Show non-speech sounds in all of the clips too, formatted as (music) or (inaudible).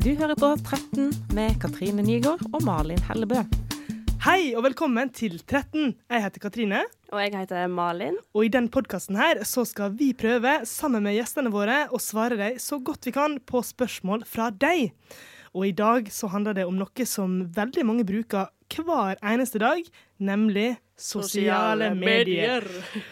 Du hører på 13 med Katrine Nygaard og Malin Hellebø. Hei og velkommen til 13. Jeg heter Katrine. Og jeg heter Malin. Og i denne podkasten her så skal vi prøve, sammen med gjestene våre, å svare deg så godt vi kan på spørsmål fra deg. Og i dag så handler det om noe som veldig mange bruker hver eneste dag, nemlig sosiale, medier.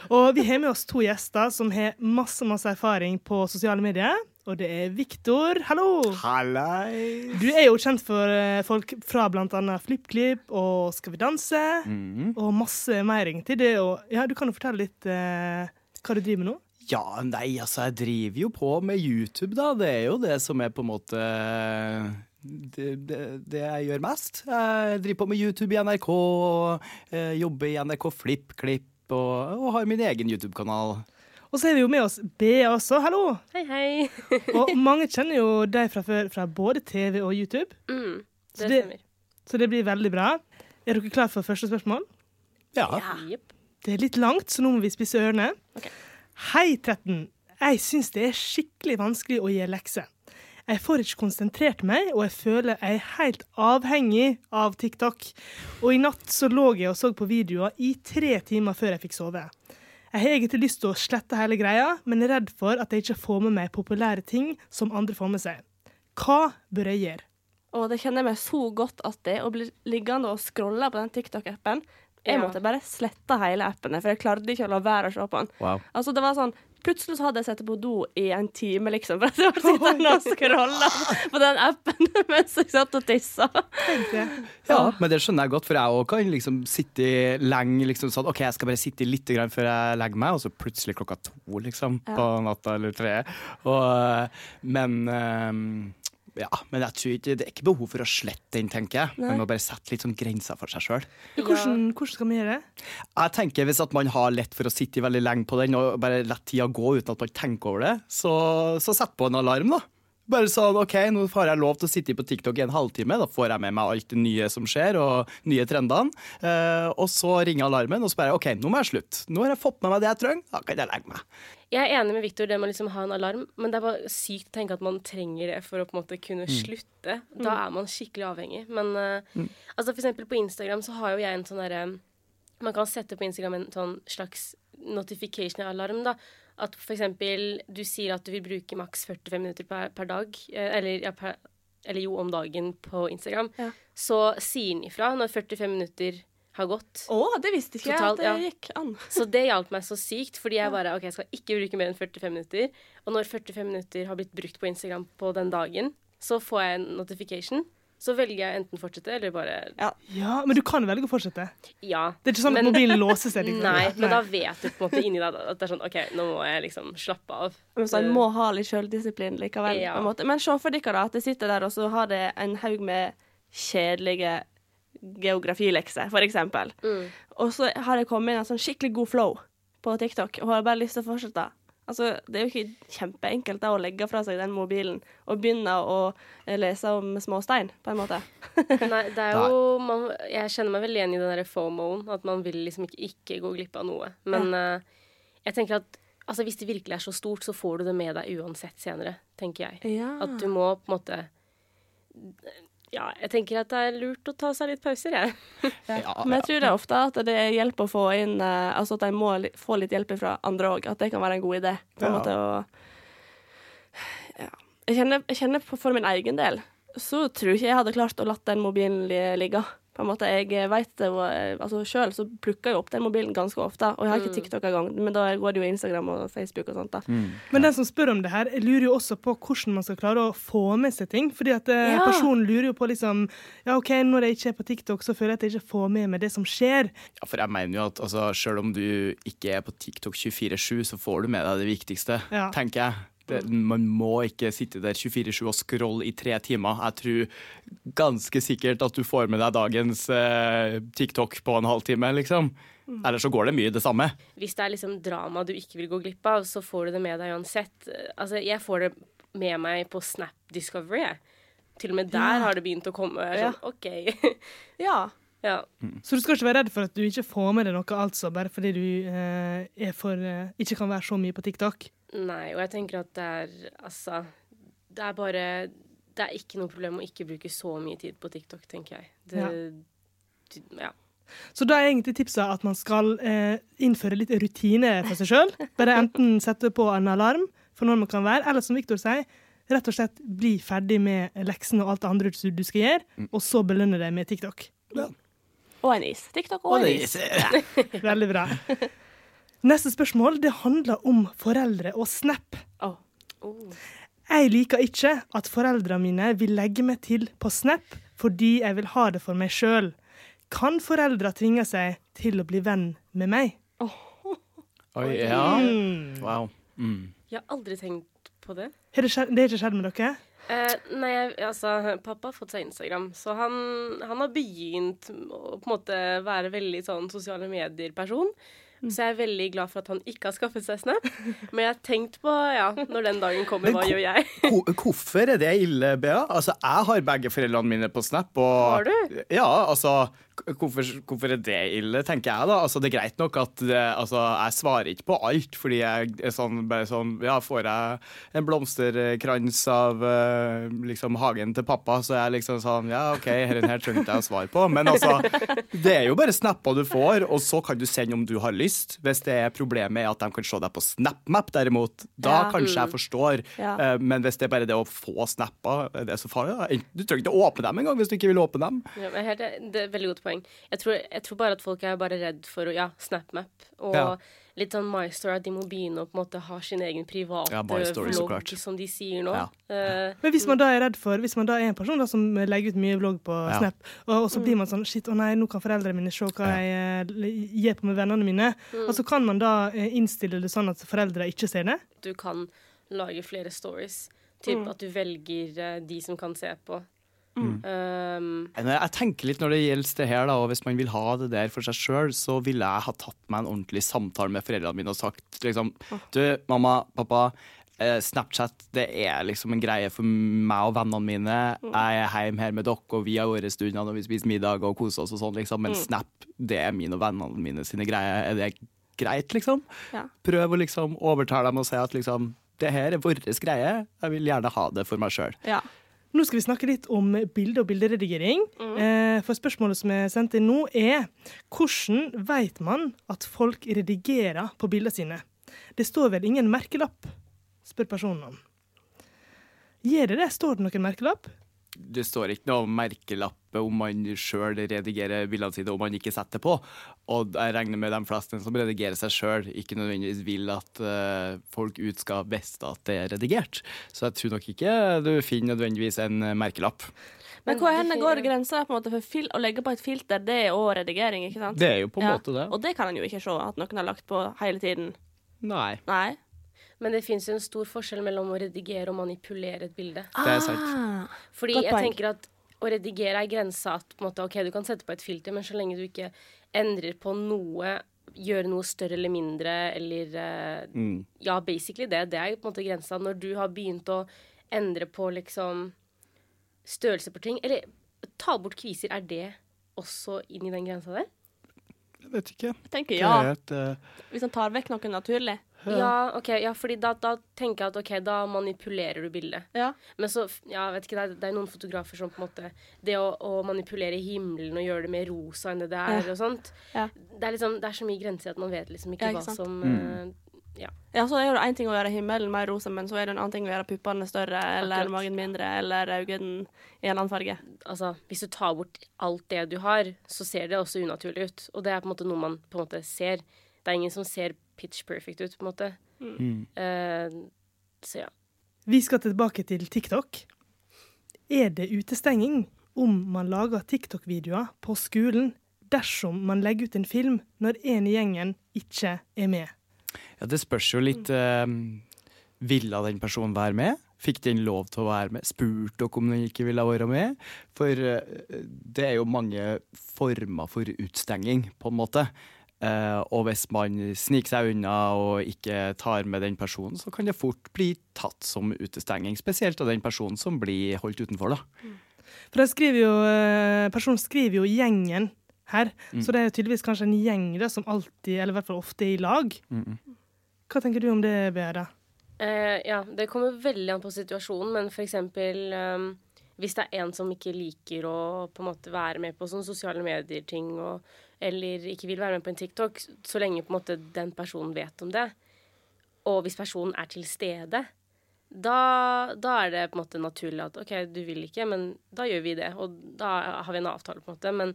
Og vi har med oss to gjester som har masse, masse erfaring på sosiale medier. Og det er Viktor. Hallo! Hallei! Du er jo kjent for eh, folk fra bl.a. FlippKlipp og Skal vi danse, Mhm. og masse mer egentlig. Det, og, ja, du kan jo fortelle litt eh, hva du driver med nå? Ja, nei, altså, jeg driver jo på med YouTube, da. Det er jo det som er på en måte det, det, det jeg gjør mest. Jeg driver på med YouTube i NRK, eh, jobber i NRK FlippKlipp, og, og har min egen YouTube-kanal. Og så har vi jo med oss Bea også. Hallo! Hei, hei. (laughs) Og mange kjenner jo deg fra før fra både TV og YouTube, Mm, Så det det- stemmer. så det blir veldig bra. Er dere klare for første spørsmål? Ja. ja. Det er litt langt, så nå må vi spisse ørene. Ok. Hei, 13. Jeg syns det er skikkelig vanskelig å gjøre lekser. Jeg får ikke konsentrert meg, og jeg føler jeg er helt avhengig av TikTok. Og i natt så lå jeg og så på videoer i tre timer før jeg fikk sove. Jeg har egentlig lyst til å slette hele greia, men er redd for at jeg ikke får med meg populære ting som andre får med seg. Hva bør jeg gjøre? Og det kjenner jeg meg så godt at det å bli liggende og scrolle på den TikTok-appen Jeg Ja. måtte bare slette hele appen, for jeg klarte ikke å la være å se på den. Wow. Altså, det var sånn Plutselig så hadde jeg sittet på do i en time, liksom, for jeg var sittende og scrolla (laughs) på den appen (laughs) mens jeg satt og tissa. Ja, men det skjønner jeg godt, for jeg òg kan liksom sitte lenge liksom sånn OK, jeg skal bare sitte litt grann før jeg legger meg, og så plutselig klokka to, liksom, på natta eller tre. Og, men eh, ja, men jeg tror ikke, det er ikke behov for å slette den, tenker jeg. Nei. Man må bare sette litt sånn grenser for seg sjøl. Hvordan, hvordan skal man gjøre det? Jeg tenker Hvis at man har lett for å sitte veldig lenge på den og bare lett tida gå uten at man tenker over det, så, så sett på en alarm, da. Bare sånn, ok, Nå får jeg lov til å sitte på TikTok i en halvtime. Da får jeg med meg alt det nye som skjer, og nye trendene. Eh, og så ringer alarmen, og så bare OK, nå må jeg slutte. Nå har jeg fått med meg det jeg trenger, da kan jeg legge meg. Jeg er enig med Victor, det med å liksom ha en alarm, men det er bare sykt å tenke at man trenger det for å på en måte kunne slutte. Da er man skikkelig avhengig. Men eh, altså for eksempel på Instagram så har jo jeg en sånn derre Man kan sette på Instagram en sånn slags notification-alarm, da. At for eksempel du sier at du vil bruke maks 45 minutter per, per dag, eh, eller ja, per eller jo, om dagen på Instagram, Ja. så sier den ifra når 45 minutter har gått. Å, det visste ikke Totalt, jeg at det gikk an. (laughs) Så det hjalp meg så sykt, fordi jeg bare OK, jeg skal ikke bruke mer enn 45 minutter. Og når 45 minutter har blitt brukt på Instagram på den dagen, så får jeg en notification. Så velger jeg enten fortsette eller bare Ja, Men du kan velge å fortsette. ja. Det er ikke sånn at Men- mobilen låser seg. Liksom. Nei, men da vet du på en måte inni deg at det er sånn OK, nå må jeg liksom slappe av. Men så en må ha litt sjøldisiplin likevel. Ja. på en måte. Men se for dere da at jeg sitter der, og så har det en haug med kjedelige geografilekser, for eksempel. Mm. Og så har jeg kommet inn i en sånn skikkelig god flow på TikTok, og har bare lyst til å fortsette. Altså, det er jo ikke kjempeenkelt da å legge fra seg den mobilen og begynne å eh, lese om småstein, på en måte. (laughs) Nei, det er jo man, Jeg kjenner meg veldig igjen i den der FOMO-en, at man vil liksom ikke, ikke gå glipp av noe. Men eh, jeg tenker at altså, hvis det virkelig er så stort, så får du det med deg uansett senere, tenker jeg. Ja. At du må på en måte Ja, jeg tenker at det er lurt å ta seg litt pauser, jeg. Ja, Men jeg tror det er ofte at det hjelper å få inn eh, Altså at en må få litt hjelp fra andre òg. At det kan være en god idé. På en Ja. måte å ja. Jeg kjenner, jeg kjenner for min egen del så tror ikke jeg hadde klart å latt den mobilen li ligge. På en måte, Jeg vet det, og, altså Sjøl så plukker jeg opp den mobilen ganske ofte. Og jeg har ikke TikTok engang, men da går det jo Instagram og Facebook og sånt. da. Men den som spør om det her, lurer jo også på hvordan man skal klare å få med seg ting. Fordi at eh, Ja. personen lurer jo på liksom Ja, OK, når jeg ikke er på TikTok, så føler jeg at jeg ikke får med meg det som skjer. Ja, for jeg mener jo at altså, selv om du ikke er på TikTok 24-7, så får du med deg det viktigste, Ja. tenker jeg. Det, man må ikke sitte der 24-7 og scrolle i tre timer. Jeg tror ganske sikkert at du får med deg dagens eh, TikTok på en halvtime, liksom. Eller så går det mye det samme. Hvis det er liksom drama du ikke vil gå glipp av, så får du det med deg uansett. Altså, jeg får det med meg på Snap Discovery, jeg. Til og med der har det begynt å komme. Jeg er sånn, OK. (laughs) Ja. ja. Så du skal ikke være redd for at du ikke får med deg noe, altså, bare fordi du eh, er for, eh, ikke kan være så mye på TikTok. Nei, og jeg tenker at det er Altså, det er bare det er ikke noe problem å ikke bruke så mye tid på TikTok, tenker jeg. Det, Ja. ja. Så da er egentlig tipset at man skal eh, innføre litt rutine for seg sjøl. Bare enten sette på en alarm for når man kan være, eller som Viktor sier, rett og slett bli ferdig med leksene og alt det andre du skal gjøre, og så belønne deg med TikTok. Og en is. TikTok og en is. (laughs) Veldig bra. Neste spørsmål det handler om foreldre og Snap. Oh. Oh. Jeg liker ikke at foreldrene mine vil legge meg til på Snap fordi jeg vil ha det for meg sjøl. Kan foreldre tvinge seg til å bli venn med meg? Oi, ja. Mm. Wow. Mm. Jeg har aldri tenkt på det. Har det, skjedd, det har ikke skjedd med dere? Eh, nei, altså, pappa har fått seg Instagram, så han, han har begynt å på en måte være veldig sånn sosiale medier-person. Så jeg er veldig glad for at han ikke har skaffet seg Snap. (laughs) Men jeg har tenkt på, ja, når den dagen kommer, hva gjør jeg? Hvorfor er det ille, Bea? Altså, jeg har begge foreldrene mine på Snap. Og, Har du? Ja, altså hvorfor, hvorfor er det ille, tenker jeg da. Altså, det er greit nok at det, altså, jeg svarer ikke på alt, fordi jeg er sånn, bare sånn Ja, får jeg en blomsterkrans av eh, liksom hagen til pappa, så er jeg liksom sånn Ja, OK, denne her trenger ikke jeg å svare på. Men altså, det er jo bare snapper du får, og så kan du sende om du har lyst. Hvis det er problemet er at de kan se deg på SnapMap, derimot, da Ja. kanskje jeg forstår. Ja. Eh, Men hvis det er bare det å få snapper, er det så farlig? da? Du trenger ikke å åpne dem engang hvis du ikke vil åpne dem. Ja, men her, det er veldig godt poeng. Jeg tror, jeg tror bare at folk er bare redd for å Ja, SnapMap. Og Ja. litt sånn MyStory, at de må begynne å på en måte ha sin egen private Ja, Story, vlogg, som de sier nå. Ja. Uh, Men hvis man da er redd for Hvis man da er en person da som legger ut mye vlogg på Ja. Snap, og, og så blir man sånn Shit, å nei, nå kan foreldrene mine se hva jeg eh, gir på med vennene mine. Og så kan man da eh, innstille det sånn at foreldre ikke ser det. du kan lage flere stories. Typ at du velger de som kan se på. Um, Jeg tenker litt når det gjelder det her, da, og hvis man vil ha det der for seg sjøl, så ville jeg ha tatt meg en ordentlig samtale med foreldrene mine og sagt liksom Du, mamma, pappa. eh, Snapchat det er liksom en greie for meg og vennene mine. Jeg er hjemme her med dere, og vi har våre stunder når vi spiser middag og koser oss. og sånn liksom. Men Snap det er mine og vennene mine sine greier. Er det greit, liksom? Ja. Prøv å liksom overtale dem og si at liksom det her er vår greie. Jeg vil gjerne ha det for meg sjøl. Ja. Nå skal vi snakke litt om bilde- og bilderedigering. Eh, for spørsmålet som er sendt inn nå, er hvordan vet man at folk redigerer på bildene sine? Det står vel ingen merkelapp, spør personen om. Gjør det det? Står det noen merkelapp? det står ikke noe merkelapp om man sjøl redigerer bildene sine om man ikke setter på. Og jeg regner med de fleste som redigerer seg sjøl, ikke nødvendigvis vil at uh, folk ut skal vite at det er redigert. Så jeg tror nok ikke du finner nødvendigvis en merkelapp. Men hvor henne går grensa for fil å legge på et filter? Det er òg redigering, ikke sant? Det er jo på en Ja. måte det. Og det kan en jo ikke se at noen har lagt på hele tiden. Nei, Nei. men det fins en stor forskjell mellom å redigere og manipulere et bilde. det er sant. Ah. Fordi Godt jeg tenker at å redigere er grensa at på en måte, ok, du kan sette på et filter, men så lenge du ikke endrer på noe, gjør noe større eller mindre, eller eh, Mm. Ja, basically det. Det er jo på en måte grensa. Når du har begynt å endre på liksom størrelse på ting, eller ta bort kviser, er det også inn i den grensa der? Jeg vet ikke. Jeg tenker Det ja. er et, eh, Hvis han tar vekk noe naturlig. Ja, ok, ja, fordi da, da tenker jeg at ok, da manipulerer du bildet. Ja. Men så, ja, vet ikke, det er, det er noen fotografer som på en måte Det å, å manipulere himmelen og gjøre det mer rosa enn det det er, Ja. og sånt Ja. det, er liksom, det er så mye grenser at man vet liksom ikke, Ja, ikke hva sant? som Mm. eh, Ja. Ja, så er det én ting å gjøre himmelen mer rosa, men så er det en annen ting å gjøre puppene større, eller Akkurat. magen mindre, eller øynene i en annen farge. Altså, hvis du tar bort alt det du har, så ser det også unaturlig ut. Og det er på en måte noe man på en måte ser. Det er ingen som ser pitch perfect ut, på en måte. mm. Uh, så ja. Vi skal tilbake til TikTok. Er det utestenging om man lager TikTok-videoer på skolen dersom man legger ut en film når en i gjengen ikke er med? Ja, det spørs jo litt uh, Ville den personen være med? Fikk den lov til å være med? Spurte dere om den ikke ville være med? For uh, det er jo mange former for utstenging, på en måte. Eh, og hvis man sniker seg unna og ikke tar med den personen, så kan det fort bli tatt som utestenging. Spesielt av den personen som blir holdt utenfor, da. For jeg skriver jo, eh, personen skriver jo 'gjengen' her, så det er jo tydeligvis kanskje en gjeng da, som alltid, eller i hvert fall ofte, er i lag. Mm Hva tenker du om det, Bea? Eh, ja, det kommer veldig an på situasjonen, men for eksempel ehm, hvis det er en som ikke liker å på en måte være med på sånne sosiale medier-ting, og, eller ikke vil være med på en TikTok, så lenge på en måte den personen vet om det, og hvis personen er til stede, da, da er det på en måte naturlig at OK, du vil ikke, men da gjør vi det. Og da har vi en avtale, på en måte. Men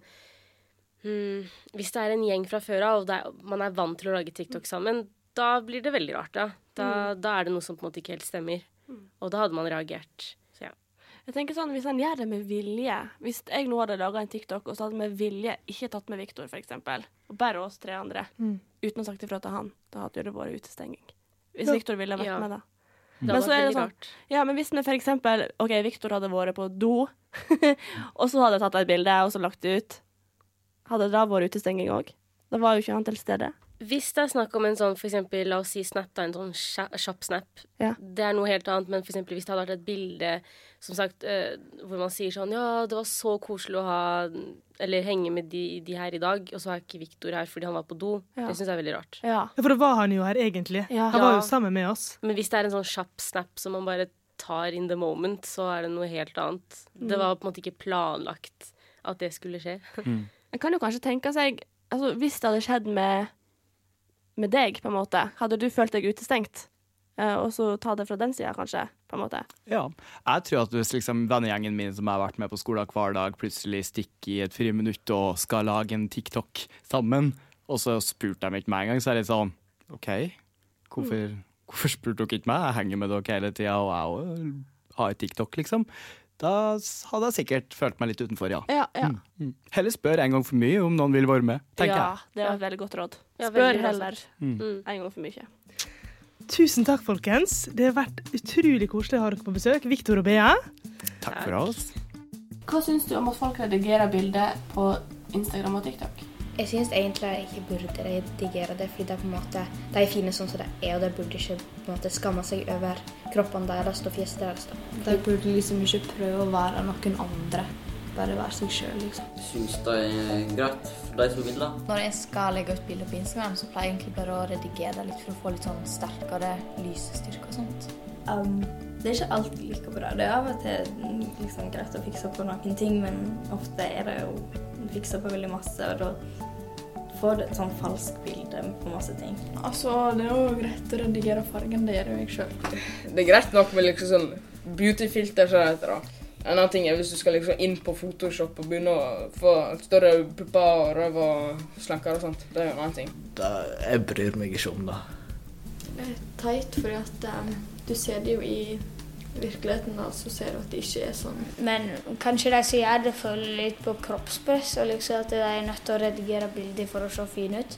hmm, hvis det er en gjeng fra før av, og er, man er vant til å lage TikTok sammen, da blir det veldig rart, ja. Da, da er det noe som på en måte ikke helt stemmer. Og da hadde man reagert. Jeg tenker sånn, Hvis en gjør det med vilje Hvis jeg nå hadde laga en TikTok og så hadde med vilje ikke tatt med Viktor, f.eks., og bare oss tre andre, uten å sagt ifra til han, da hadde det vært utestenging. Hvis Ja. Viktor ville vært Ja. med, da. Men så er det sånn. Ja, men hvis vi eksempel OK, Viktor hadde vært på do, (laughs) og så hadde jeg tatt et bilde og så lagt det ut, hadde det da vært utestenging òg? Da var jo ikke han til stede. Hvis det er snakk om en sånn, for eksempel, la oss si snap, da, en sånn kjapp snap, Ja. det er noe helt annet, men for eksempel hvis det hadde vært et bilde, som sagt, eh, hvor man sier sånn, ja, det var så koselig å ha, eller henge med de, de her i dag, og så er ikke Viktor her fordi han var på do, Ja. det synes jeg er veldig rart. Ja. Ja, For da var han jo her egentlig. Ja. Han var jo sammen med oss. Men hvis det er en sånn kjapp snap som man bare tar in the moment, så er det noe helt annet. Det var på en måte ikke planlagt at det skulle skje. Jeg kan jo kanskje tenke seg altså, Hvis det hadde skjedd med, med deg, på en måte, hadde du følt deg utestengt? Eh, og så ta det fra den sida, kanskje? på en måte. Ja. Jeg tror at hvis liksom vennegjengen min som jeg har vært med på skolen hver dag, plutselig stikker i et friminutt og skal lage en TikTok sammen, og så spurte de ikke meg engang, så er det sånn OK, hvorfor, hvorfor spurte dere ikke meg? Jeg henger med dere hele tida, og jeg òg har TikTok, liksom. Da hadde jeg sikkert følt meg litt utenfor, ja. Ja, ja. Mm. Heller spør en gang for mye om noen vil være med, tenker ja jeg. det var et veldig godt råd. Spør heller Mm. en gang for mye. Tusen takk, folkens. Det har vært utrolig koselig å ha dere på besøk. Viktor og Bea. Takk for oss. Hva syns du om at folk redigerer bilder på Instagram og TikTok? Jeg syns egentlig jeg ikke burde redigere det, fordi det er på en måte, de er fine sånn som de er, og de burde ikke på en måte skamme seg over kroppene deres og fjeset deres. da. De burde liksom ikke prøve å være noen andre. Bare være seg sjøl, liksom. Syns det er greit for de som vil det. Når jeg skal legge ut bilder på Instagram, så pleier jeg egentlig bare å redigere det litt for å få litt sånn sterkere lysestyrke og sånt. Um, det er ikke alltid like bra. Det er av og til liksom, greit å fikse på noen ting, men ofte er det jo fiksa på veldig masse, og da får du et sånn falskt bilde på masse ting. Altså, det er jo greit å redigere fargen, det gjør jo jeg sjøl. Det er greit nok med liksom sånn beautyfilter, som det heter. da. En annen ting er hvis du skal liksom inn på Photoshop og begynne å få større pupper og røv og slankere og sånt. Det er en annen ting. jeg bryr meg ikke om det. Det er teit, fordi at um, du ser det jo i virkeligheten, da, så ser du at det ikke er sånn. Men kanskje de som gjør det, føler litt på kroppspress, og liksom at de er nødt til å redigere bilder for å se fine ut.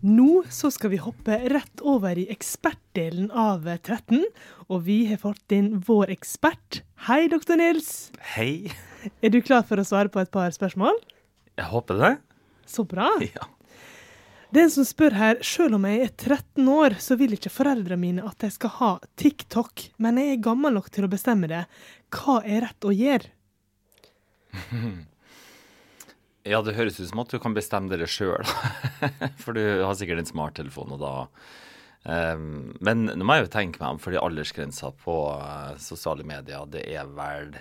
Nå så skal vi hoppe rett over i ekspertdelen av 13, og vi har fått inn vår ekspert. Hei, doktor Nils. Hei. Er du klar for å svare på et par spørsmål? Jeg håper det. Så bra. Ja. Den som spør her, selv om jeg er 13 år, så vil ikke foreldrene mine at jeg skal ha TikTok, men jeg er gammel nok til å bestemme det. Hva er rett å gjøre? (laughs) Ja, det høres ut som at du kan bestemme dere sjøl. (laughs) For du har sikkert en smarttelefon, og da um, Men nå må jeg jo tenke meg om, fordi aldersgrensa på uh, sosiale medier, det er vel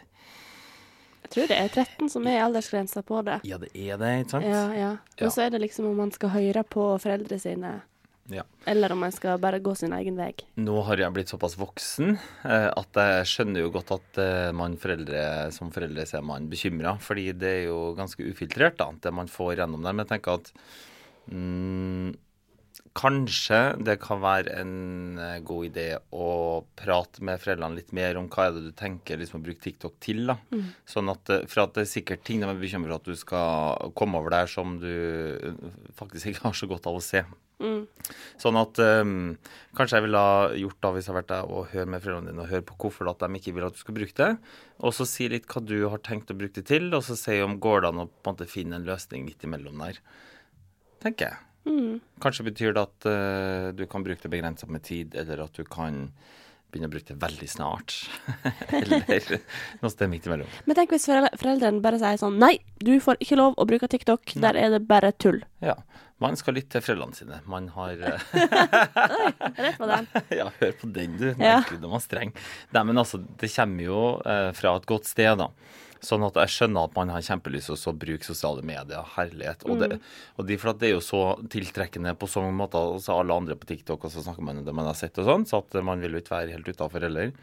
Jeg tror det er 13 som er aldersgrensa på det. Ja, det er det, ikke sant? Ja, ja. Ja. Og så er det liksom om man skal høre på foreldre sine, Ja. eller om man skal bare gå sin egen vei. Nå har jeg blitt såpass voksen eh, at jeg skjønner jo godt at eh, man foreldre, som foreldre så er man bekymra, fordi det er jo ganske ufiltrert, da, det man får gjennom der. Men jeg tenker at mm, kanskje det kan være en eh, god idé å prate med foreldrene litt mer om hva er det du tenker liksom, å bruke TikTok til. da. Mm. Sånn at, eh, For at det er sikkert ting de er bekymra for at du skal komme over der som du eh, faktisk ikke har så godt av å se. Mm. Sånn at um, kanskje jeg ville ha gjort da hvis jeg har vært der og høre med foreldrene dine og høre på hvorfor at de ikke vil at du skal bruke det. Og så si litt hva du har tenkt å bruke det til, og så si om går det an å på en måte finne en løsning midt imellom der. Tenker jeg. Mm. Kanskje betyr det at uh, du kan bruke det begrensa med tid, eller at du kan begynne å bruke det veldig snart. (laughs) eller noe sted midt imellom. Men tenk hvis foreldrene bare sier sånn Nei, du får ikke lov å bruke TikTok. Der er det bare tull. Ja. Man skal lytte til foreldrene sine. Man har (laughs) Oi, Rett på den. Ja, hør på den, du. Nei, Ja. Gud, den var streng. Nei, men altså, det kommer jo uh, fra et godt sted, da. Sånn at jeg skjønner at man har kjempelyst til å bruke sosiale medier. Herlighet. Og, det, og de, for at det er jo så tiltrekkende på så mange måter. Og alle andre på TikTok, og så snakker man om det man har sett og sånn, så at man vil jo ikke være helt utafor heller.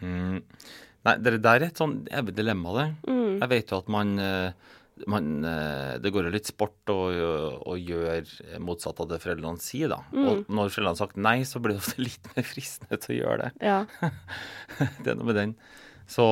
Mm. Nei, det der er et sånn evig dilemma, det. Mm. Jeg vet jo at man eh, man, eh, det går jo litt sport å, å gjøre motsatt av det foreldrene sier, da. Mm. Og når foreldrene har sagt nei, så blir det ofte (laughs) litt mer fristende til å gjøre det. Ja. (laughs) det er noe med den. Så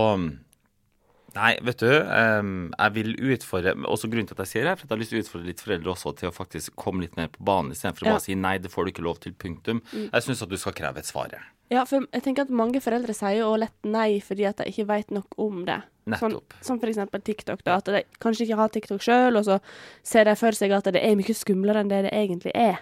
Nei, vet du. jeg vil utfordre Også grunnen til at jeg sier det, er for at jeg har lyst til å utfordre litt foreldre også til å faktisk komme litt mer på banen, istedenfor å bare si nei, det får du ikke lov til, punktum. Mm. Jeg syns at du skal kreve et svar. Ja, for jeg tenker at mange foreldre sier jo lett nei fordi at de ikke vet nok om det. Sånn, Nettopp. som for eksempel TikTok, da. At de kanskje ikke har TikTok sjøl, og så ser de for seg at det er mye skumlere enn det det egentlig er.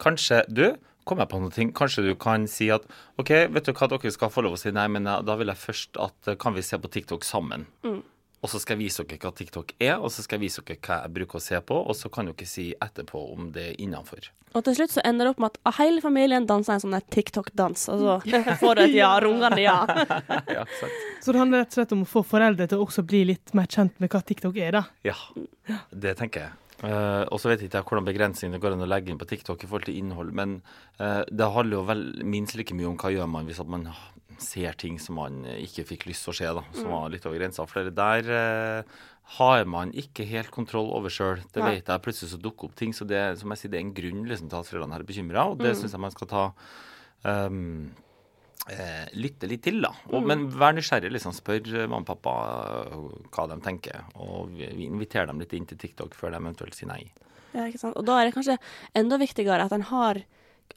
Kanskje du kom jeg på noe ting. Kanskje du kan si at OK, vet du hva, dere skal få lov å si nei, men eh, da vil jeg først at eh, kan vi se på TikTok sammen? Mm. Og så skal jeg vise dere hva TikTok er, og så skal jeg vise dere hva jeg bruker å se på, og så kan dere si etterpå om det er innafor. Og til slutt så ender det opp med at hele familien danser en sånn TikTok-dans, (laughs) og så får du et ja, rungende ja. (laughs) ja. Så det handler rett og slett om å få foreldre til å også bli litt mer kjent med hva TikTok er, da. Ja, det tenker jeg. Eh, og så vet ikke jeg hvordan begrensningene går an å legge inn på TikTok i forhold til innhold, men uh, det handler jo vel minst like mye om hva gjør man hvis at man ser ting som man ikke fikk lyst til å se, da, som Mm. var litt over grensa. For det der uh, har man ikke helt kontroll over sjøl. Det Nei. vet jeg. Plutselig så dukker opp ting. Så det, som jeg sier, det er en grunn liksom, til at foreldrene her er bekymra, og det Mm. syns jeg man skal ta eh, lytte litt til, da. Og, Mm. Men vær nysgjerrig. liksom Spør eh, mamma og pappa eh, hva de tenker. Og vi vi inviterer dem litt inn til TikTok før de eventuelt sier nei. Ja, ikke sant? Og da er det kanskje enda viktigere at en har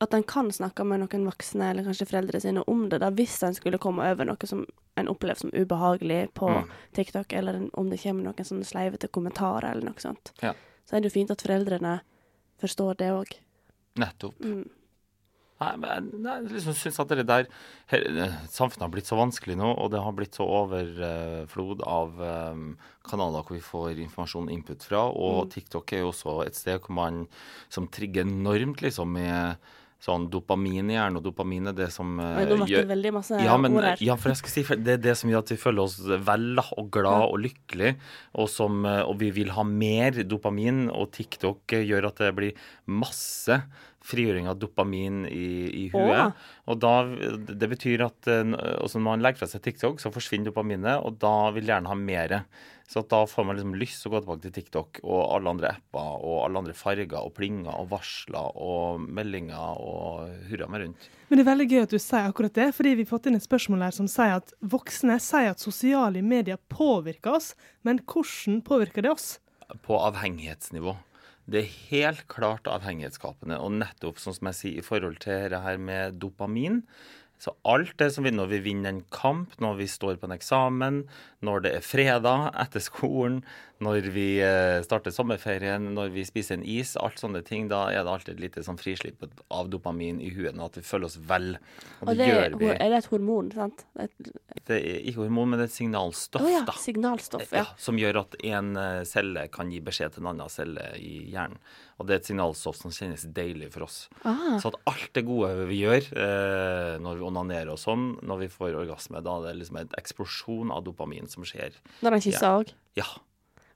at en kan snakke med noen voksne, eller kanskje foreldre sine, om det, da, hvis en skulle komme over noe som en opplever som ubehagelig på Mm. TikTok, eller om det kommer noen sånne sleivete kommentarer eller noe sånt. Ja. Så er det jo fint at foreldrene forstår det òg. Nettopp. Mm. Nei, men jeg, liksom syns at det der her, eh, Samfunnet har blitt så vanskelig nå, og det har blitt så overflod av um, kanaler hvor vi får informasjon og input fra. Og Mm. TikTok er jo også et sted hvor man som trigger enormt, liksom, med sånn dopamin i hjernen. Og dopamin er det som uh, Oi, ble det veldig masse ja, men, ord her. Ja, for jeg skal si, det er det som gjør at vi føler oss vel og glad og lykkelig, og, som, eh, og vi vil ha mer dopamin, og TikTok eh, gjør at det blir masse frigjøring av dopamin i, i huet. Åh. Og da, det betyr at eh, når man legger fra seg TikTok, så forsvinner dopaminet, og da vil gjerne ha mer. Så da får man liksom lyst til å gå tilbake til TikTok og alle andre apper og alle andre farger og plinger og varsler og meldinger og hurra meg rundt. Men det er veldig gøy at du sier akkurat det, fordi vi har fått inn et spørsmål her som sier at voksne sier at sosiale medier påvirker oss, men hvordan påvirker det oss? på avhengighetsnivå. Det er helt klart avhengighetsskapende. Og nettopp sånn som jeg sier i forhold til det her med dopamin. Så alt det som vi når vi vinner en kamp, når vi står på en eksamen, når det er fredag etter skolen, når vi eh, starter sommerferien, når vi spiser en is, alt sånne ting, da er det alltid et lite sånn frislipp av dopamin i huet, at vi føler oss vel. Og Og det, gjør vi. er det et hormon, sant? Det er et, Det er ikke hormon, men det er et signalstoff, oh, ja, da. signalstoff. Ja, Ja. som gjør at en eh, celle kan gi beskjed til en annen celle i hjernen. Og det er et signalstoff som kjennes deilig for oss. Ah. Så at alt det gode vi gjør eh, når vi onanerer og sånn, når vi får orgasme, da er det liksom en eksplosjon av dopamin som skjer. Når han kysser òg? Ja.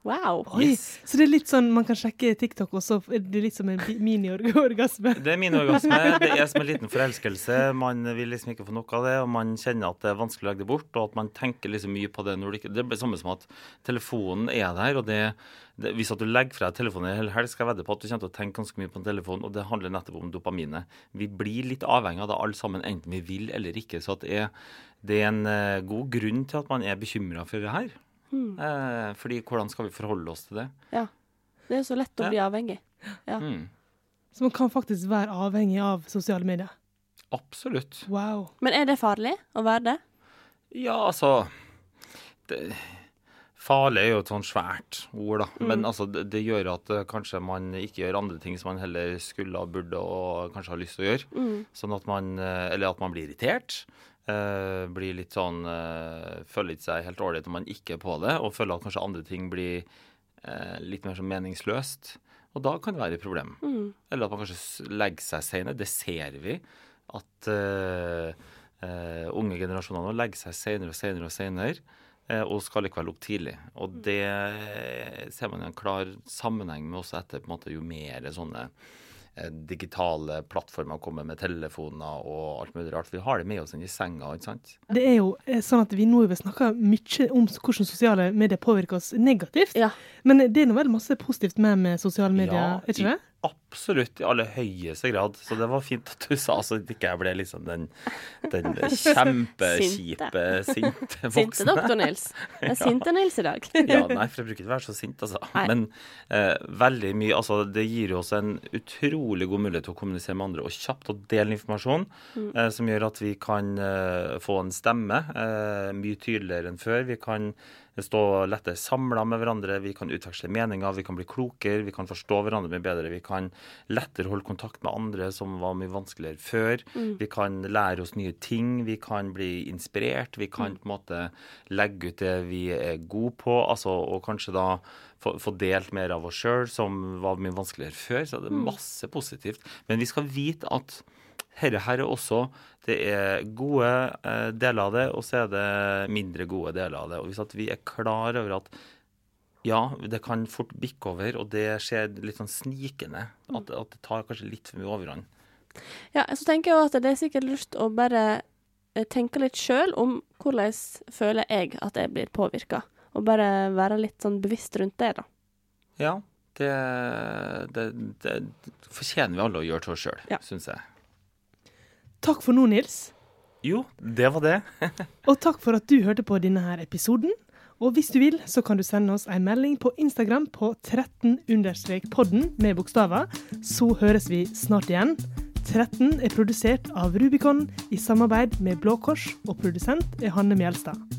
Wow. Yes. Så det er litt sånn man kan sjekke TikTok, og så er det litt som en mini-orgasme? Det er mini-orgasme. (laughs) Det er som en liten forelskelse. Man vil liksom ikke få nok av det, og man kjenner at det er vanskelig å legge det bort, og at man tenker liksom mye på det når du ikke Det er det samme som at telefonen er der, og det, det Hvis at du legger fra deg telefonen en hel helg, skal jeg vedde på at du kommer til å tenke ganske mye på en telefon, og det handler nettopp om dopaminet. Vi blir litt avhengig av det alle sammen, enten vi vil eller ikke. Så at det er, det er en eh, god grunn til at man er bekymra for det her. Mm. Eh, fordi hvordan skal vi forholde oss til det? Ja. Det er så lett å Ja. bli avhengig. Ja. Mm. Så man kan faktisk være avhengig av sosiale medier. Absolutt. Wow. Men er det farlig å være det? Ja, altså det, Farlig er jo et sånn svært ord, da. Men Mm. altså, det, det gjør at eh, kanskje man ikke gjør andre ting som man heller skulle og burde og kanskje har lyst til å gjøre. Mm. Sånn at man eh, Eller at man blir irritert. Eh, blir litt sånn uh, Føler ikke seg helt ålreit om man ikke er på det, og føler at kanskje andre ting blir uh, litt mer sånn meningsløst. Og da kan det være et problem. Mm. Eller at man kanskje legger seg senere. Det ser vi. At unge generasjoner nå legger seg senere og senere og senere. eh, Og skal likevel opp tidlig. Og det ser man i en klar sammenheng med også etter på en måte, jo mer sånne digitale plattformer kommer med telefoner og alt mulig rart. Vi har det med oss inn i senga, ikke sant? Det er jo eh, sånn at Vi nå snakker snakka mye om hvordan sosiale medier påvirker oss negativt. Ja. Men det er nå vel masse positivt med med sosiale medier, er ikke det? i absolutt i aller høyeste grad. Så det var fint at du sa så ikke jeg ble liksom den, den (laughs) kjempekjipe, sinte voksne. Sinte doktor Nils. (laughs) Det er sinte Nils i dag. ja, nei, for jeg bruker ikke å være så sint, altså. Nei. Men eh, veldig mye Altså, det gir jo oss en utrolig god mulighet til å kommunisere med andre og kjapt og dele informasjon, Mm. eh, som gjør at vi kan eh, få en stemme eh, mye tydeligere enn før. Vi kan stå lettere samla med hverandre, vi kan utveksle meninger, vi kan bli klokere, vi kan forstå hverandre mye bedre. Vi kan lettere holde kontakt med andre, som var mye vanskeligere før. Mm. Vi kan lære oss nye ting, vi kan bli inspirert. Vi kan Mm. på en måte legge ut det vi er gode på, altså, og kanskje da få, få delt mer av oss sjøl, som var mye vanskeligere før. Så det er Mm. masse positivt. Men vi skal vite at dette her er også Det er gode eh, deler av det, og så er det mindre gode deler av det. Og hvis at vi er klar over at ja, det kan fort bikke over, og det skjer litt sånn snikende. At, at det tar kanskje litt for mye overhånd. Ja, så tenker jeg at det er sikkert lurt å bare eh, tenke litt sjøl om hvordan føler jeg at jeg blir påvirka. Og bare være litt sånn bevisst rundt det, da. Ja, det, det, det fortjener vi alle å gjøre til oss sjøl, Ja. syns jeg. Takk for nå, Nils. Jo, det var det. (laughs) Og takk for at du hørte på denne her episoden. Og hvis du vil, så kan du sende oss en melding på Instagram på 13-podden med bokstaver. Så høres vi snart igjen. 13 er produsert av Rubicon i samarbeid med Blå Kors, og produsent er Hanne Mjelstad.